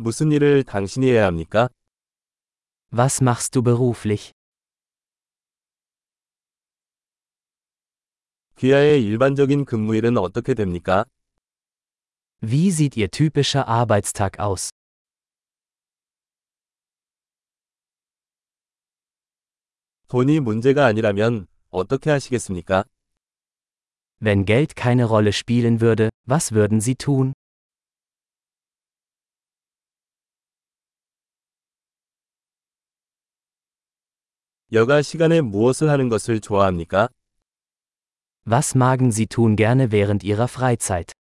무슨 일을 당신이 해야 합니까? Was machst du beruflich? 귀하의 일반적인 근무일은 어떻게 됩니까? Wie sieht Ihr typischer Arbeitstag aus? 돈이 문제가 아니라면 어떻게 하시겠습니까? Wenn Geld keine Rolle spielen würde, was würden Sie tun? 여가 시간에 무엇을 하는 것을 좋아합니까? Was magen Sie tun gerne während Ihrer Freizeit?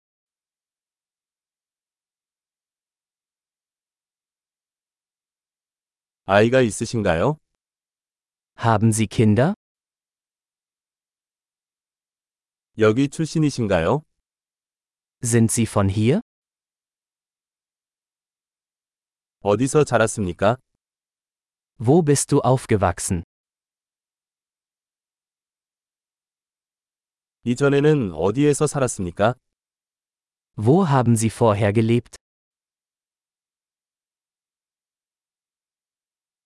아이가 있으신가요? Haben Sie Kinder? 여기 출신이신가요? Sind Sie von hier? 어디서 자랐습니까? Wo bist du aufgewachsen? 이전에는 어디에서 살았습니까? Wo haben Sie vorher gelebt?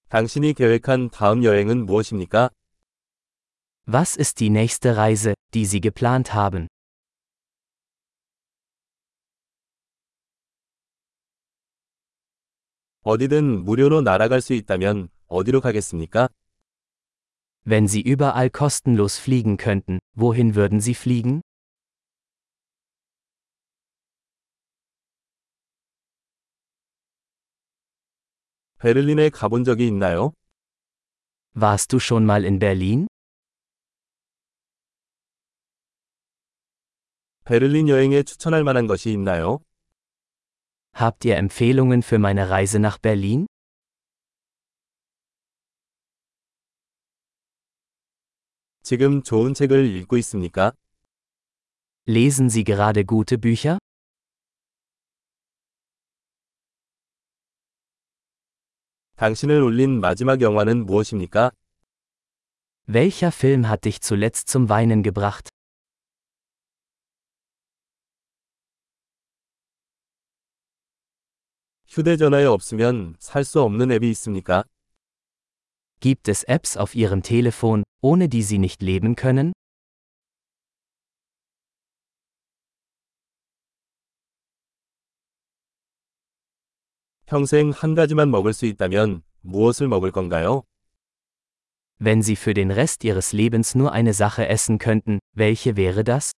당신이 계획한 다음 여행은 무엇입니까? Was ist die nächste Reise, die Sie geplant haben? 어디든 무료로 날아갈 수 있다면 어디로 가겠습니까? Wenn Sie überall kostenlos fliegen könnten, wohin würden Sie fliegen? 베를린에 가본 적이 있나요? Warst du schon mal in Berlin? 베를린 여행에 추천할 만한 것이 있나요? Habt ihr Empfehlungen für meine Reise nach Berlin? 지금 좋은 책을 읽고 있습니까? Lesen Sie gerade gute Bücher? 당신을 울린 마지막 영화는 무엇입니까? Welcher Film hat dich zuletzt zum Weinen gebracht? 휴대전화에 없으면 살 수 없는 앱이 있습니까? Gibt es Apps auf Ihrem Telefon, ohne die Sie nicht leben können? 평생 한 가지만 먹을 수 있다면 무엇을 먹을 건가요? Wenn Sie für den Rest Ihres Lebens nur eine Sache essen könnten, welche wäre das?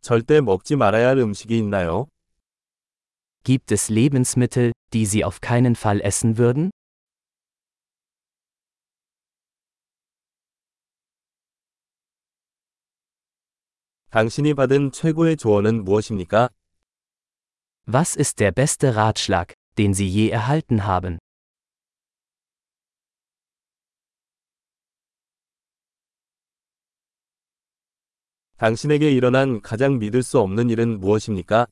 절대 먹지 말아야 할 음식이 있나요? Gibt es Lebensmittel, die Sie auf keinen Fall essen würden? 당신이 받은 최고의 조언은 무엇입니까? Was ist der beste Ratschlag, den Sie je erhalten haben? 당신에게 일어난 가장 믿을 수 없는 일은 무엇입니까?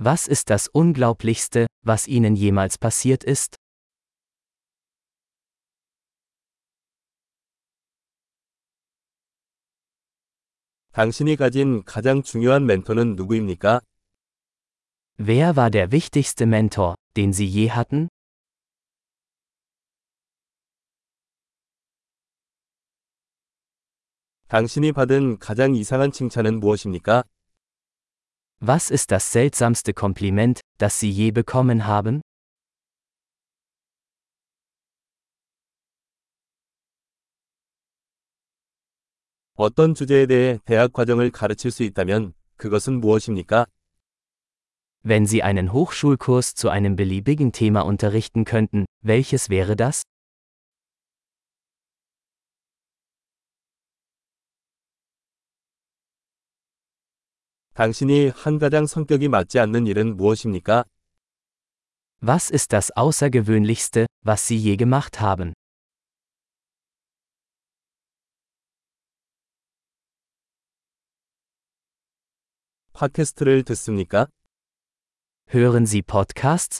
Was ist das Unglaublichste, was Ihnen jemals passiert ist? 당신이 가진 가장 중요한 멘토는 누구입니까? Wer war der wichtigste Mentor, den Sie je hatten? 당신이 받은 가장 이상한 칭찬은 무엇입니까? Was ist das seltsamste Kompliment, das Sie je bekommen haben? 어떤 주제에 대해 대학 과정을 가르칠 수 있다면 그것은 무엇입니까? Wenn Sie einen Hochschulkurs zu einem beliebigen Thema unterrichten könnten, welches wäre das? 당신이 한 가장 성격이 맞지 않는 일은 무엇입니까? Was ist das Außergewöhnlichste, was Sie je gemacht haben? 팟캐스트를 듣습니까? Hören Sie Podcasts?